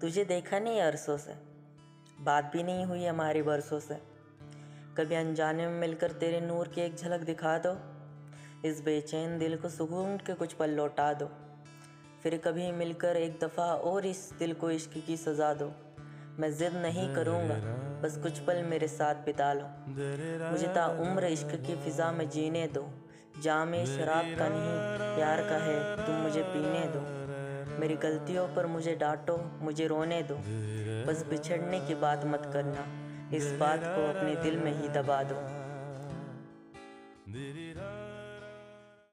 तुझे देखा नहीं अरसों से? बात भी नहीं हुई हमारी बरसों से। कभी अनजाने में मिलकर तेरे नूर की एक झलक दिखा दो। इस बेचैन दिल को सुकून के कुछ पल लौटा दो। फिर कभी मिलकर एक दफ़ा और इस दिल को इश्क की सज़ा दो। मैं ज़िद नहीं करूँगा बस कुछ पल मेरे साथ बिता लो। मुझे ताउम्र इश्क की फ़िज़ा में जीने दो। जाम शराब का नहीं प्यार का है तुम मुझे पीने दो। मेरी गलतियों पर मुझे डांटो, मुझे रोने दो। बस बिछड़ने की बात मत करना, इस बात को अपने दिल में ही दबा दो।